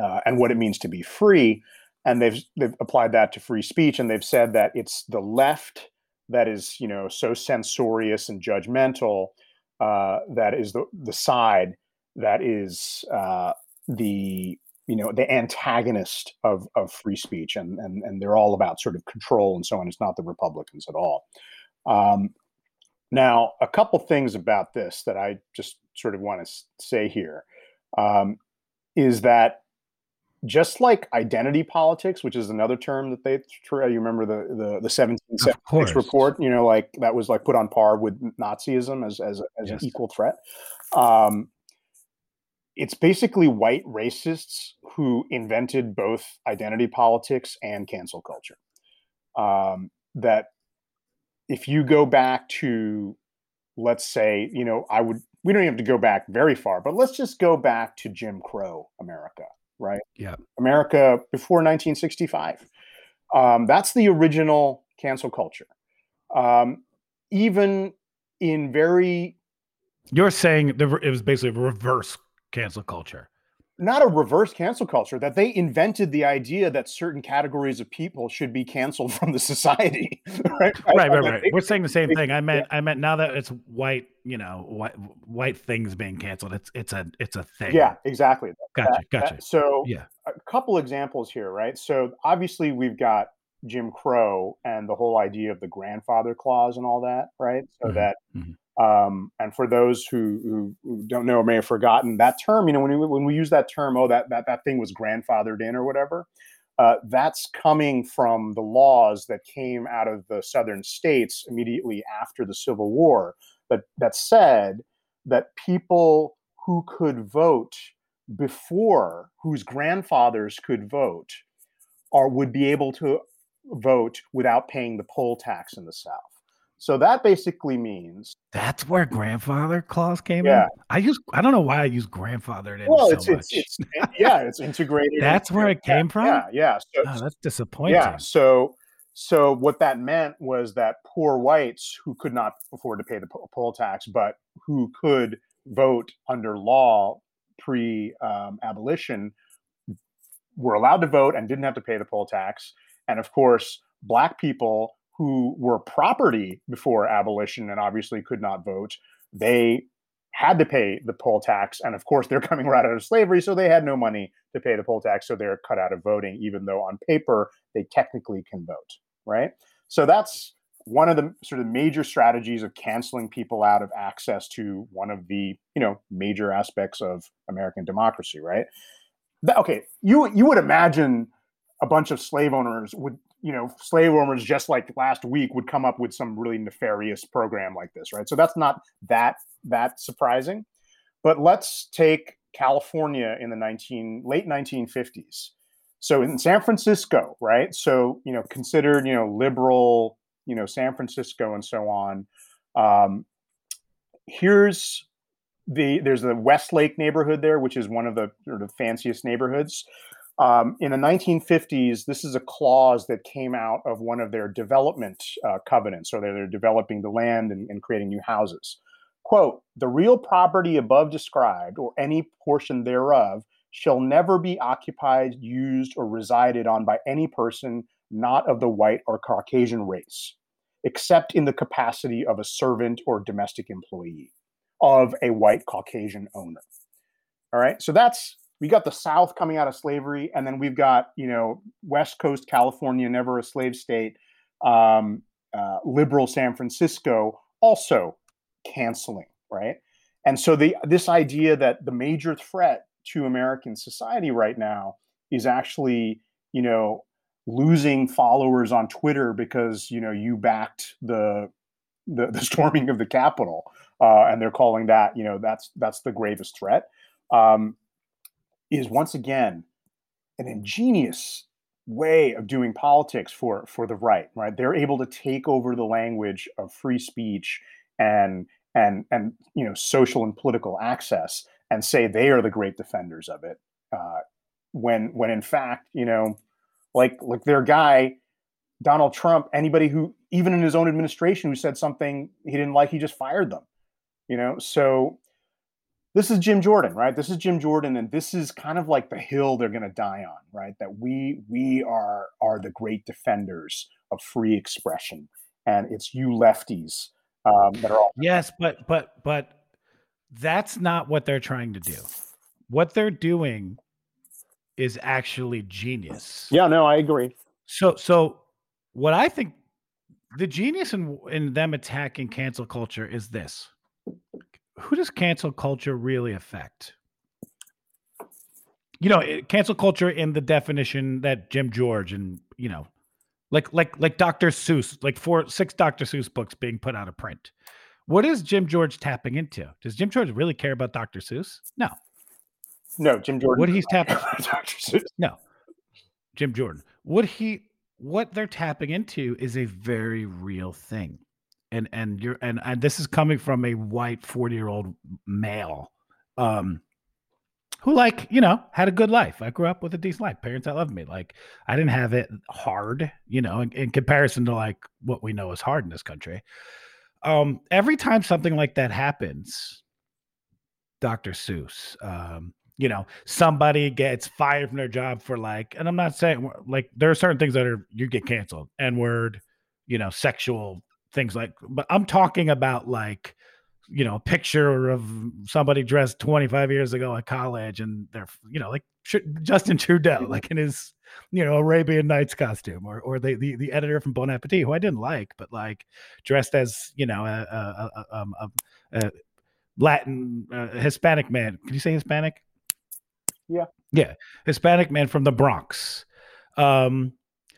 uh, and what it means to be free, and they've they've applied that to free speech, and they've said that it's the left that is you know so censorious and judgmental uh, that is the the side that is uh, the you know the antagonist of of free speech, and and and they're all about sort of control and so on. It's not the Republicans at all. Um, now, a couple things about this that I just sort of want to say here um, is that just like identity politics, which is another term that they threw, you remember the the, the
Of
1776 report, you know, like that was like put on par with Nazism as as, as
Yes.
an equal threat. Um, it's basically white racists who invented both identity politics and cancel culture. Um, that if you go back to, let's say, you know, I would, we don't even have to go back very far, but let's just go back to Jim Crow America, right?
Yeah.
America before 1965. Um, that's the original cancel culture. Um, even in very
You're saying the, it was basically a reverse cancel culture.
Not a reverse cancel culture that they invented the idea that certain categories of people should be canceled from the society right
Right, right,
That
right.
they-
We're saying the same
they-
thing. I meant, I meant now that it's white, you know, white, white things being canceled. It's, it's a, it's a thing.
yeah exactly
Gotcha,
That- that-
gotcha.
so
Yeah.
a couple examples here right so obviously we've got jim crow and the whole idea of the grandfather clause and all that right so
Mhm,
that
mhm.
Um, and for those who, who, don't know or may have forgotten that term you know when we, when we use that term oh that, that that thing was grandfathered in or whatever uh, that's coming from the laws that came out of the southern states immediately after the civil war that that said that people who could vote before whose grandfathers could vote or would be able to vote without paying the poll tax in the south so that basically means
That's where grandfather clause came
Yeah.
in. I use, I don't know why I use grandfathered in
well it's, it's it's yeah it's integrated
That's where it
yeah,
came from?
yeah yeah so,
oh, that's disappointing.
yeah so so what that meant was that poor whites who could not afford to pay the poll tax but who could vote under law pre um, abolition were allowed to vote and didn't have to pay the poll tax and of course black people who were property before abolition and obviously could not vote they had to pay the poll tax. And of course they're coming right out of slavery so they had no money to pay the poll tax so they're cut out of voting even though on paper they technically can vote right? So that's one of the sort of major strategies of canceling people out of access to one of the you know major aspects of american democracy right? Okay you you would imagine a bunch of slave owners would you know slave owners just like last week would come up with some really nefarious program like this right? So that's not that that surprising. But let's take california in the 19 late 1950s so in san francisco right? So you know considered you know liberal you know san francisco and so on um, here's the there's the Westlake neighborhood there, which is one of the sort of fanciest neighborhoods. Um, in the 1950s, this is a clause that came out of one of their development uh, covenants, or they're, they're developing the land and, and creating new houses. Quote, the real property above described, or any portion thereof, shall never be occupied, used, or resided on by any person not of the white or Caucasian race, except in the capacity of a servant or domestic employee of a white Caucasian owner. All right, so that's we got the South coming out of slavery, and then we've got you know West Coast California, never a slave state, um, uh, liberal San Francisco also canceling, right? And so the this idea that the major threat to American society right now is actually you know losing followers on Twitter because you know you backed the the, the storming of the Capitol, uh, and they're calling that you know that's that's the gravest threat. Um, is once again an ingenious way of doing politics for for the right right? They're able to take over the language of free speech and and and you know social and political access and say they are the great defenders of it uh, when when in fact you know like like their guy donald trump anybody who even in his own administration who said something he didn't like he just fired them you know? So this is Jim Jordan, right? This is Jim Jordan, and this is kind of like the hill they're going to die on, right? That we we are are the great defenders of free expression, and it's you lefties um, that are all
yes, but but but that's not what they're trying to do. What they're doing is actually genius.
Yeah, no, I agree.
So so what I think the genius in in them attacking cancel culture is this who does cancel culture really affect? You know, cancel culture in the definition that Jim George and you know, like like like Dr. Seuss, like four six Dr. Seuss books being put out of print. What is Jim George tapping into? Does Jim George really care about Dr. Seuss? No.
No, Jim Jordan.
What he's tapping Dr. Seuss. No. Jim Jordan. What he what they're tapping into is a very real thing and and you're and, and this is coming from a white 40 year old male um who like you know had a good life. I grew up with a decent life. Parents that loved me. Like i didn't have it hard you know in, in comparison to like what we know is hard in this country. Um every time something like that happens dr seuss um you know somebody gets fired from their job for like and i'm not saying like there are certain things that are you get canceled. N word you know sexual things like but i'm talking about like you know a picture of somebody dressed 25 years ago at college and they're you know like justin trudeau like in his you know arabian nights costume or or the the, the editor from bon appetit who i didn't like but like dressed as you know a, a, a, um, a latin uh, hispanic man. Can you say hispanic?
Yeah.
Yeah. Hispanic man from the bronx. Um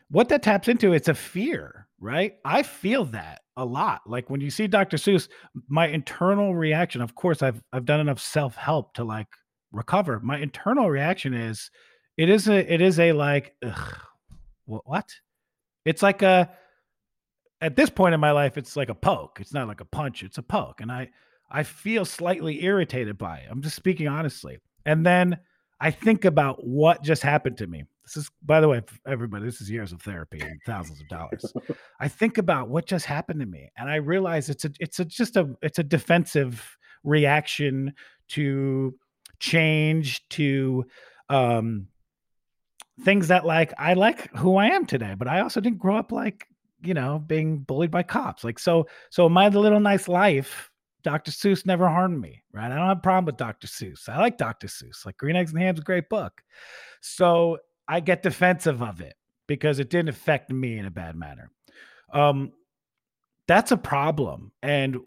what that taps into it's a fear right i feel that a lot. Like when you see Dr. Seuss, my internal reaction, of course, I've I've done enough self-help to like recover. My internal reaction is it is a it is a like ugh, what? It's like a at this point in my life, it's like a poke. It's not like a punch, it's a poke. And I I feel slightly irritated by it. I'm just speaking honestly. And then I think about what just happened to me. This is, by the way, everybody, this is years of therapy and thousands of dollars. I think about what just happened to me, and I realize it's a, it's a, just a, it's a defensive reaction to change, to um, things that like I like who I am today, but I also didn't grow up like you know being bullied by cops. Like so, so my little nice life. Dr. Seuss never harmed me, right? I don't have a problem with Dr. Seuss. I like Dr. Seuss. Like Green Eggs and Ham's a great book. So I get defensive of it because it didn't affect me in a bad manner. Um, that's a problem, and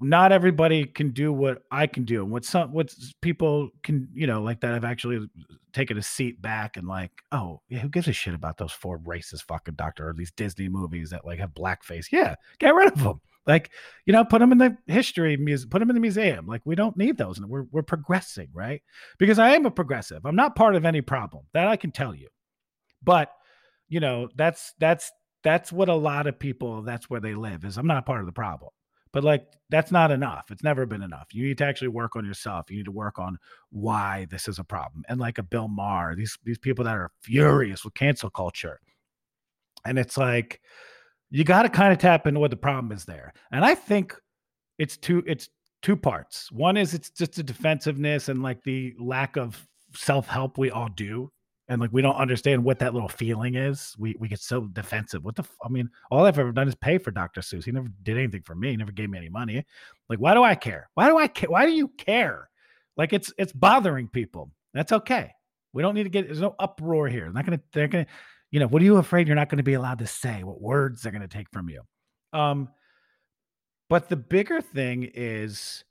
not everybody can do what I can do, and what some what people can, you know, like that. I've actually taken a seat back and like, oh, yeah, who gives a shit about those four racist fucking doctor or these Disney movies that like have blackface? Yeah, get rid of them. Like, you know, put them in the history museum, put them in the museum. Like, we don't need those. And we're, we're progressing, right? Because I am a progressive. I'm not part of any problem. That I can tell you. But, you know, that's, that's, that's what a lot of people, that's where they live is I'm not part of the problem. But like that's not enough. It's never been enough. You need to actually work on yourself. You need to work on why this is a problem. And like a Bill Maher, these these people that are furious with cancel culture. And it's like you got to kind of tap into what the problem is there. And I think it's two it's two parts. One is it's just a defensiveness and like the lack of self-help we all do and like we don't understand what that little feeling is. We we get so defensive. What the? F- I mean, all I've ever done is pay for Dr. Seuss. He never did anything for me. He never gave me any money. Like, why do I care? Why do I care? Why do you care? Like it's it's bothering people. That's okay. We don't need to get. There's no uproar here. Not gonna. They're gonna. You know, what are you afraid you're not going to be allowed to say? What words they're going to take from you? Um, but the bigger thing is,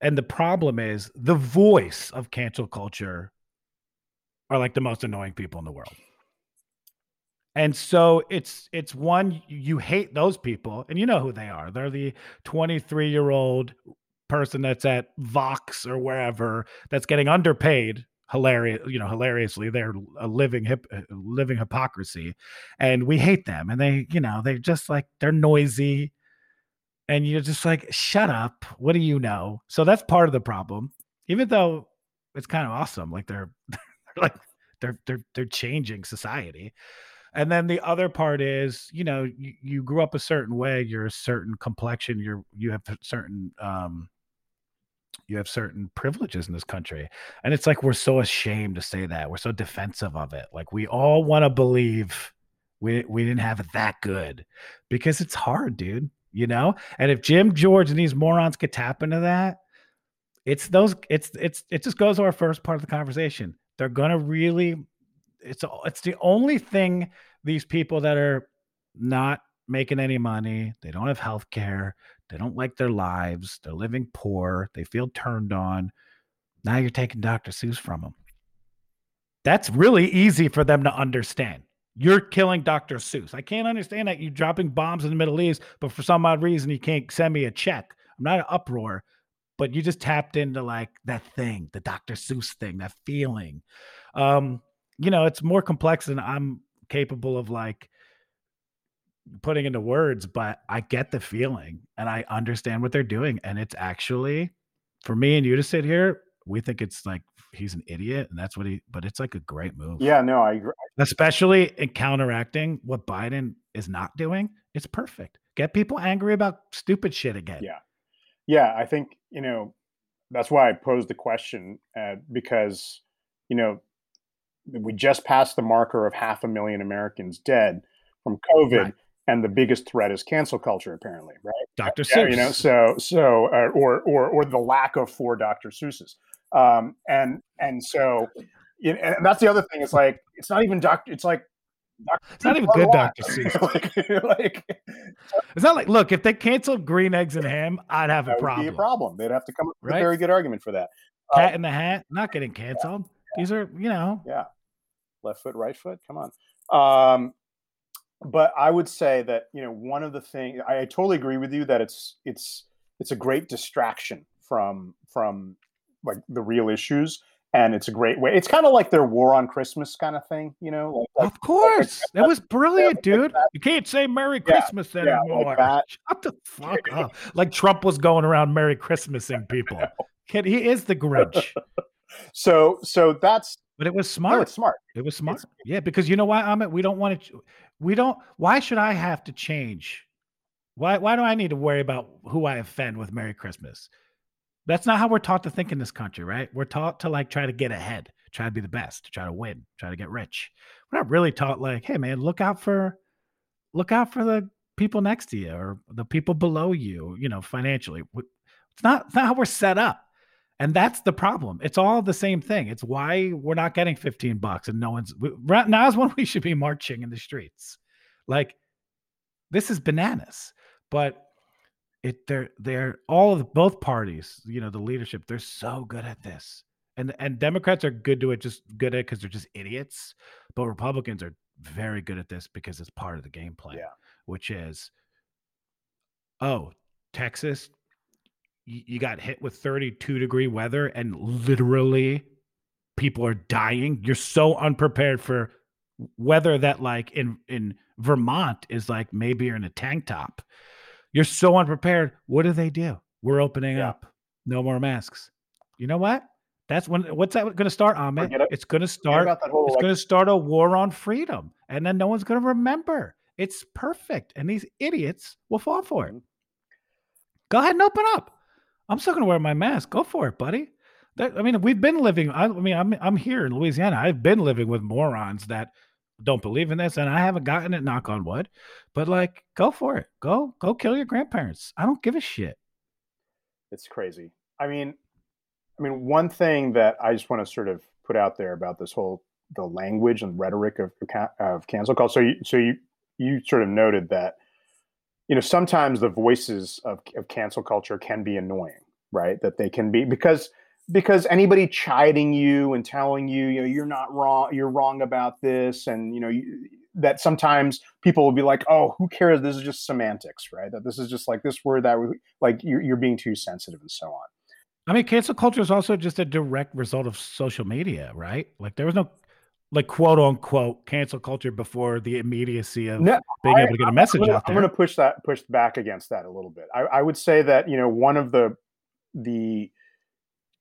and the problem is, the voice of cancel culture are like the most annoying people in the world. And so it's it's one you hate those people and you know who they are. They're the 23-year-old person that's at Vox or wherever that's getting underpaid hilarious you know hilariously they're a living hip living hypocrisy and we hate them and they you know they're just like they're noisy and you're just like shut up what do you know so that's part of the problem even though it's kind of awesome like they're like they're they're they're changing society. And then the other part is, you know, you, you grew up a certain way, you're a certain complexion, you're you have certain um you have certain privileges in this country. And it's like we're so ashamed to say that. We're so defensive of it. Like we all want to believe we we didn't have it that good because it's hard, dude. You know? And if Jim George and these morons could tap into that, it's those it's it's it just goes to our first part of the conversation they're gonna really. It's it's the only thing these people that are not making any money, they don't have health care, they don't like their lives, they're living poor, they feel turned on. Now you're taking Dr. Seuss from them. That's really easy for them to understand. You're killing Dr. Seuss. I can't understand that you're dropping bombs in the Middle East, but for some odd reason you can't send me a check. I'm not an uproar but you just tapped into like that thing, the Dr. Seuss thing, that feeling. Um, you know, it's more complex than I'm capable of like putting into words, but I get the feeling and I understand what they're doing. And it's actually for me and you to sit here, we think it's like he's an idiot and that's what he but it's like a great move.
Yeah, no, I agree.
Especially in counteracting what Biden is not doing. It's perfect. Get people angry about stupid shit again.
Yeah. Yeah, I think you know that's why I posed the question uh, because you know we just passed the marker of half a million Americans dead from COVID, right. And the biggest threat is cancel culture, apparently, right?
Dr. Seuss,
you know, so so uh, or or or the lack of four Dr. Seuss's, um, and and so. You know, and that's the other thing. It's like it's not even doctor. It's like
it's not even good Dr. Seuss. like, like, it's not like, look, if they canceled green eggs and ham, I'd have a problem.
Be a problem. They'd have to come up with right? a very good argument for that.
Cat um, in the Hat, not getting canceled. Yeah, These are, you know,
yeah, left foot, right foot. Come on. Um, but I would say that you know one of the things I, I totally agree with you that it's it's it's a great distraction from from like the real issues and it's a great way. It's kind of like their War on Christmas kind of thing, you know.
Like, of course, like, that was brilliant, yeah, dude. Like you can't say Merry Christmas yeah, anymore. Yeah, Shut the fuck up! Like Trump was going around Merry Christmasing people. Kid, he is the Grinch.
so, so that's.
But it was smart.
No, it's smart.
It was smart. It's, yeah, because you know why, Amit? We don't want to. We don't. Why should I have to change? Why? Why do I need to worry about who I offend with Merry Christmas? That's not how we're taught to think in this country, right? We're taught to like try to get ahead, try to be the best, try to win, try to get rich. We're not really taught like, hey man, look out for look out for the people next to you or the people below you, you know, financially. It's not, it's not how we're set up. And that's the problem. It's all the same thing. It's why we're not getting 15 bucks and no one's right now is when we should be marching in the streets. Like this is bananas. But it they're they're all of both parties you know the leadership they're so good at this and and democrats are good to it just good at it because they're just idiots but republicans are very good at this because it's part of the game plan
yeah.
which is oh texas you, got hit with 32 degree weather and literally people are dying you're so unprepared for weather that like in in vermont is like maybe you're in a tank top You're so unprepared. What do they do? We're opening
Yeah.
up. No more masks. You know what? That's when. What's that going to start, Ahmed?
It.
It's going to start.
about that whole
It's going to start a war on freedom, and then no one's going to remember. It's perfect, and these idiots will fall for it.
Mhm.
Go ahead and open up. I'm still to wear my mask. Go for it, buddy. That, I mean, we've been living. I, I mean, I'm I'm here in Louisiana. I've been living with morons that don't believe in this, and I haven't gotten it. Knock on wood. But like, go for it. Go go kill your grandparents. I don't give a shit.
it's crazy. I mean, I mean, one thing that I just want to sort of put out there about this whole the language and rhetoric of of cancel culture. So you so you you sort of noted that you know sometimes the voices of of cancel culture can be annoying, right? That they can be because because anybody chiding you and telling you you know you're not wrong you're wrong about this and you know you, that sometimes people will be like oh who cares this is just semantics right that this is just like this word that we, like you're, you're being too sensitive and so on
I mean, cancel culture is also just a direct result of social media, right? Like there was no like quote unquote cancel culture before the immediacy of
No,
being
I-
able to get a message
I'm gonna,
out
I'm going to push that push back against that a little bit. I, I would say that you know one of the the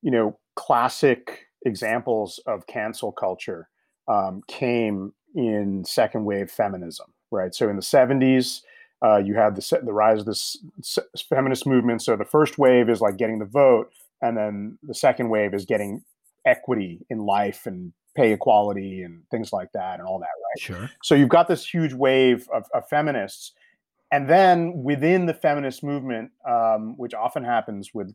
you know classic examples of cancel culture um, came in second wave feminism, right? So in the 70s, uh, you had the the rise of this feminist movement. So the first wave is like getting the vote, and then the second wave is getting equity in life and pay equality and things like that and all that, right?
Sure.
So you've got this huge wave of, of feminists, and then within the feminist movement, um, which often happens with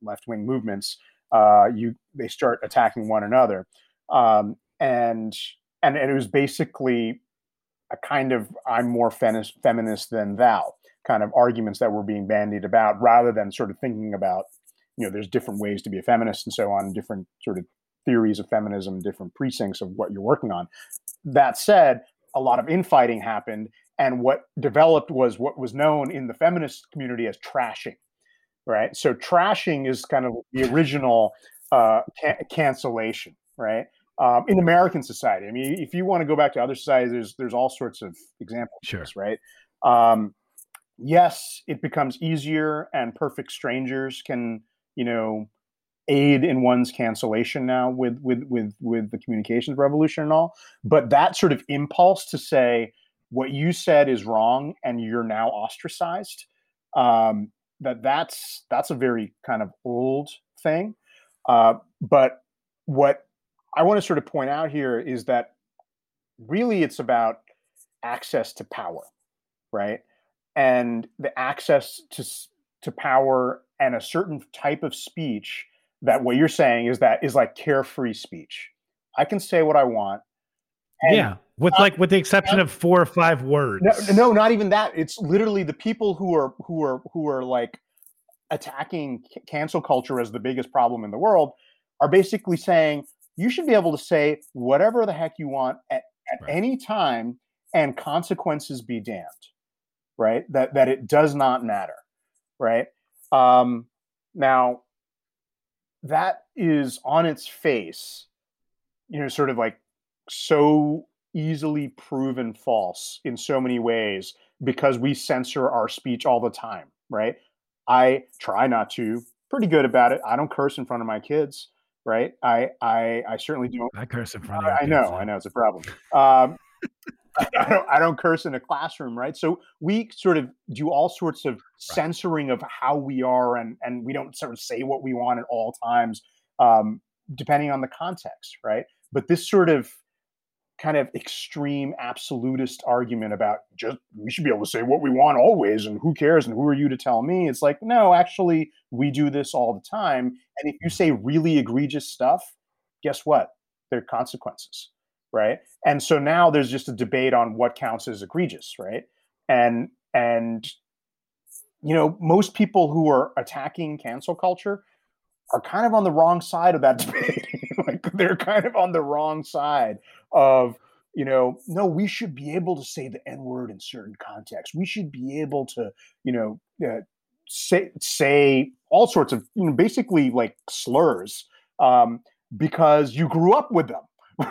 left wing movements, uh, you they start attacking one another, um, and and and it was basically a kind of I'm more feminist, feminist than thou kind of arguments that were being bandied about, rather than sort of thinking about you know there's different ways to be a feminist and so on, different sort of theories of feminism, different precincts of what you're working on. That said, a lot of infighting happened, and what developed was what was known in the feminist community as trashing, right? So trashing is kind of the original uh, ca- cancellation, right? Um, in American society, I mean, if you want to go back to other societies, there's there's all sorts of examples, of
Sure.
this, right? Um, yes, it becomes easier, and perfect strangers can, you know, aid in one's cancellation now with with with with the communications revolution and all but that sort of impulse to say what you said is wrong and you're now ostracized um, that that's that's a very kind of old thing uh, but what i want to sort of point out here is that really it's about access to power right and the access to to power and a certain type of speech that what you're saying is that is like carefree speech. I can say what I want. And-
yeah. With like with the exception of four or five words.
No, no, not even that. It's literally the people who are who are who are like attacking cancel culture as the biggest problem in the world are basically saying you should be able to say whatever the heck you want at, at
Right.
any time and consequences be damned. Right? That that it does not matter. Right? Um now that is on its face, you know, sort of like so easily proven false in so many ways because we censor our speech all the time, right? I try not to, pretty good about it. I don't curse in front of my kids, right? I I, I certainly don't.
I curse in front of
I, I know,
kids,
I know it's a problem. Um, I don't, I don't curse in a classroom, right? So we sort of do all sorts of censoring of how we are, and and we don't sort of say what we want at all times, um, depending on the context, right? But this sort of kind of extreme absolutist argument about just we should be able to say what we want always, and who cares, and who are you to tell me? It's like no, actually, we do this all the time, and if you mm. say really egregious stuff, guess what? There are consequences right? And so now there's just a debate on what counts as egregious right? And and you know most people who are attacking cancel culture are kind of on the wrong side of that debate they're kind of on the wrong side of you know no we should be able to say the n word in certain contexts. We should be able to you know uh, say say all sorts of you know basically like slurs um, because you grew up with them.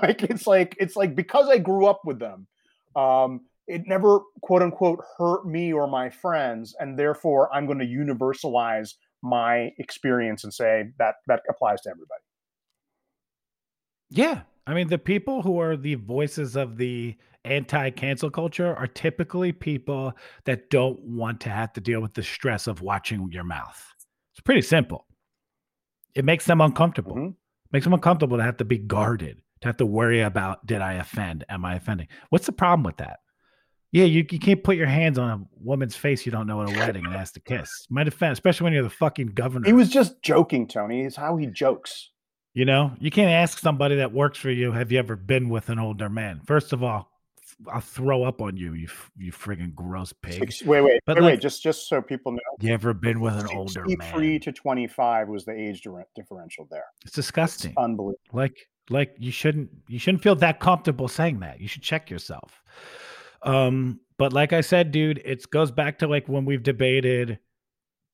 Like it's like it's like because I grew up with them, um, it never quote unquote hurt me or my friends and therefore i'm going to universalize my experience and say that that applies to everybody
Yeah. I mean, the people who are the voices of the anti cancel culture are typically people that don't want to have to deal with the stress of watching your mouth. It's pretty simple. It makes them uncomfortable.
Mhm.
Makes them uncomfortable to have to be guarded, to have to worry about did I offend? Am I offending? What's the problem with that? Yeah, you, you can't put your hands on a woman's face you don't know at a wedding and ask to kiss. Might offend, especially when you're the fucking governor.
he was just joking tony it's how he jokes
You know, you can't ask somebody that works for you, have you ever been with an older man? First of all, I'll throw up on you, you you friggin' gross pig.
Wait wait
But
wait
like-
wait just just so people know
You ever been with an older
63
man?
to 25 was the age differential there
It's
it's
disgusting.
unbelievable
Like like you shouldn't you shouldn't feel that comfortable saying that. You should check yourself. Um, but like I said, dude, it goes back to like when we've debated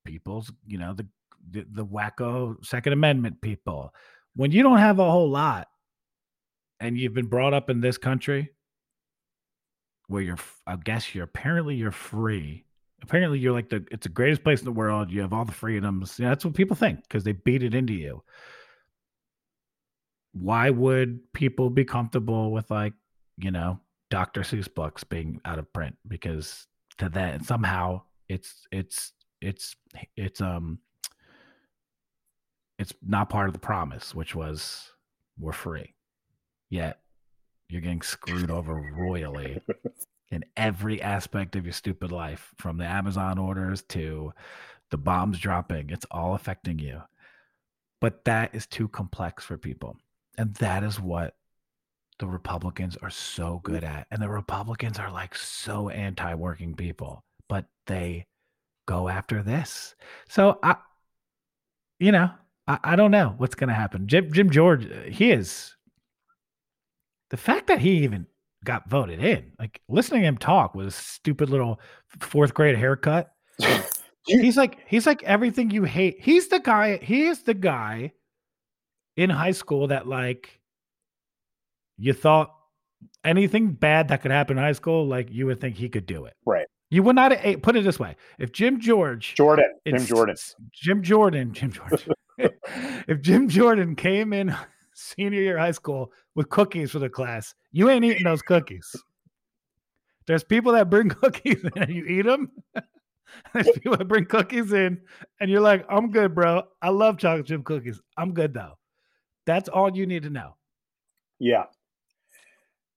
people's, you know, the the, the wacko Second Amendment people. When you don't have a whole lot and you've been brought up in this country where you're i guess you're apparently you're free. Apparently you're like the it's the greatest place in the world. You have all the freedoms. You know, that's what people think because they beat it into you why would people be comfortable with like you know dr seuss books being out of print because to that somehow it's it's it's it's um it's not part of the promise which was we're free yet you're getting screwed over royally in every aspect of your stupid life from the amazon orders to the bombs dropping it's all affecting you but that is too complex for people and that is what the Republicans are so good at. And the Republicans are like so anti working people, but they go after this. So I, you know, I, I don't know what's going to happen. Jim, Jim George, uh, he is the fact that he even got voted in, like listening to him talk with a stupid little fourth grade haircut. He's like he's like everything you hate. He's the guy. He is the guy in high school that like you thought anything bad that could happen in high school, like you would think he could do it.
Right.
You would not eh, put it this way: if Jim George,
jordan jim jordan
Jim Jordan, Jim George, if Jim Jordan came in senior year high school with cookies for the class, you ain't eating those cookies. There's people that bring cookies in and you eat them. There's people that bring cookies in and you're like, I'm good, bro. I love chocolate chip cookies. I'm good though. That's all you need to know.
Yeah.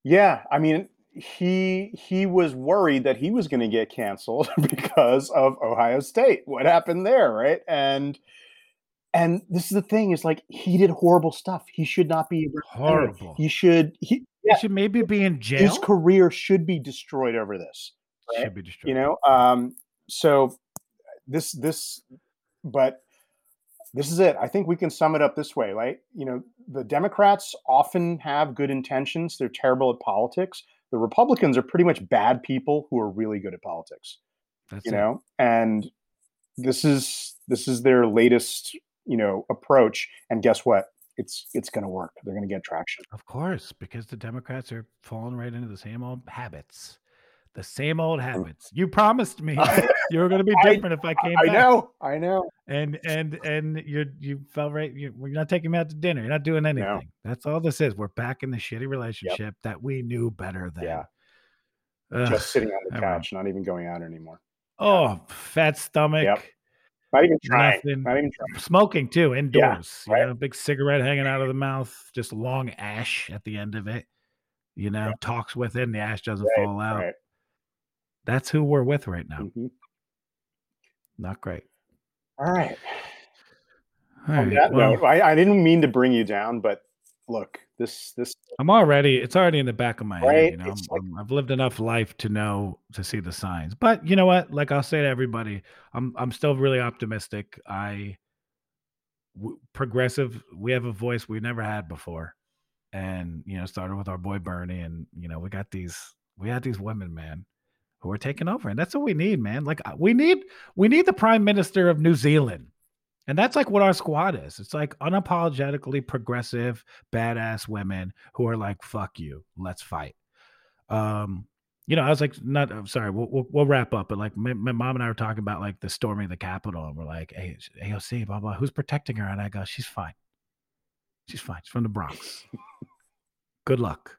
Yeah. I mean, he he was worried that he was going to get canceled because of Ohio State. What happened there, right? And and this is the thing is like he did horrible stuff. He should not be.
Horrible.
He should he yeah,
should maybe be in jail.
his career should be destroyed over this. right?
Should be destroyed.
You know, um so this this but this is it. I think we can sum it up this way, right? You know, the Democrats often have good intentions. They're terrible at politics. The Republicans are pretty much bad people who are really good at politics,
That's
you
it.
know? And this is this is their latest, you know, approach and guess what? It's it's going to work. They're going to get traction.
Of course, because the Democrats are falling right into the same old habits. The same old mm. habits. You promised me you were going to be
I-
different if I came
I
back.
know. I know.
And and and you you fell right. You, you're not taking me out to dinner. You're not doing anything. That's all this is. We're back in the shitty relationship that we knew better than.
Yeah.
Ugh,
Just sitting on the
I
couch, not even going out anymore.
Oh, fat stomach.
Not even trying.
Nothing.
Not even trying.
Smoking too indoors. you
right.
know, big cigarette hanging out of the mouth, just long ash at the end of it. You know, talks with it, and the ash doesn't
Right,
fall out.
Right.
That's who we're with right now.
Mhm.
Not great.
All right.
All
that
well,
I, I didn't mean to bring you down, but look, this this
I'm already. It's already in the back of my head. You know, I'm, I'm- I've lived enough life to know to see the signs. But you know what? Like I'll say to everybody, I'm I'm still really optimistic. I w- progressive. We have a voice we never had before, and you know, started with our boy Bernie, and you know, we got these we had these women, man, who are taking over, and that's what we need, man. Like uh, we need we need the prime minister of New Zealand. And that's like what our squad is. It's like unapologetically progressive, badass women who are like, fuck you, let's fight. Um, you know, I was like, not I'm sorry, we'll, we'll, we'll wrap up, but like my, my, mom and I were talking about like the storming of the Capitol, and we're like, hey, AOC, blah blah, who's protecting her? And I go, she's fine, she's fine, she's from the Bronx. Good luck.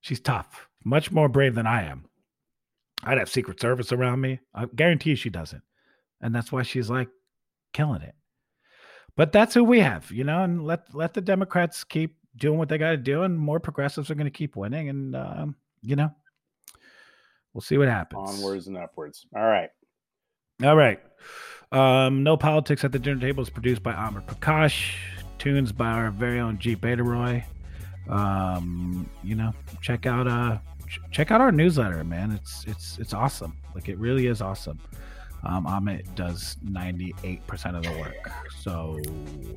She's tough, much more brave than I am. I'd have Secret Service around me. I guarantee she doesn't, and that's why she's like killing it. But that's who we have, you know, and let let the Democrats keep doing what they got to do, and more progressives are going to keep winning, and um, you know We'll see what happens.
Onwards and upwards. All right.
All right. Um, no Politics at the Dinner Table is produced by Amr Prakash. Tunes by our very own Jeep Beta Roy. Um, you know, check out uh ch- check out our newsletter, man. It's it's it's awesome. Like it really is awesome. Um, Amit does 98% of the work. So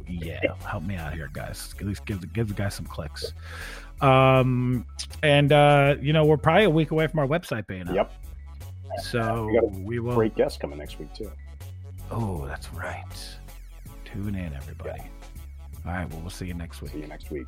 yeah, help me out here, guys. At least give the give the guy some clicks. Um, and uh, you know, we're probably a week away from our website being up.
Yep.
So
we,
we will.
Great guest coming next week too.
Oh, that's right. Tune in, everybody. Yeah. All right. Well, we'll see you next week.
See you next week.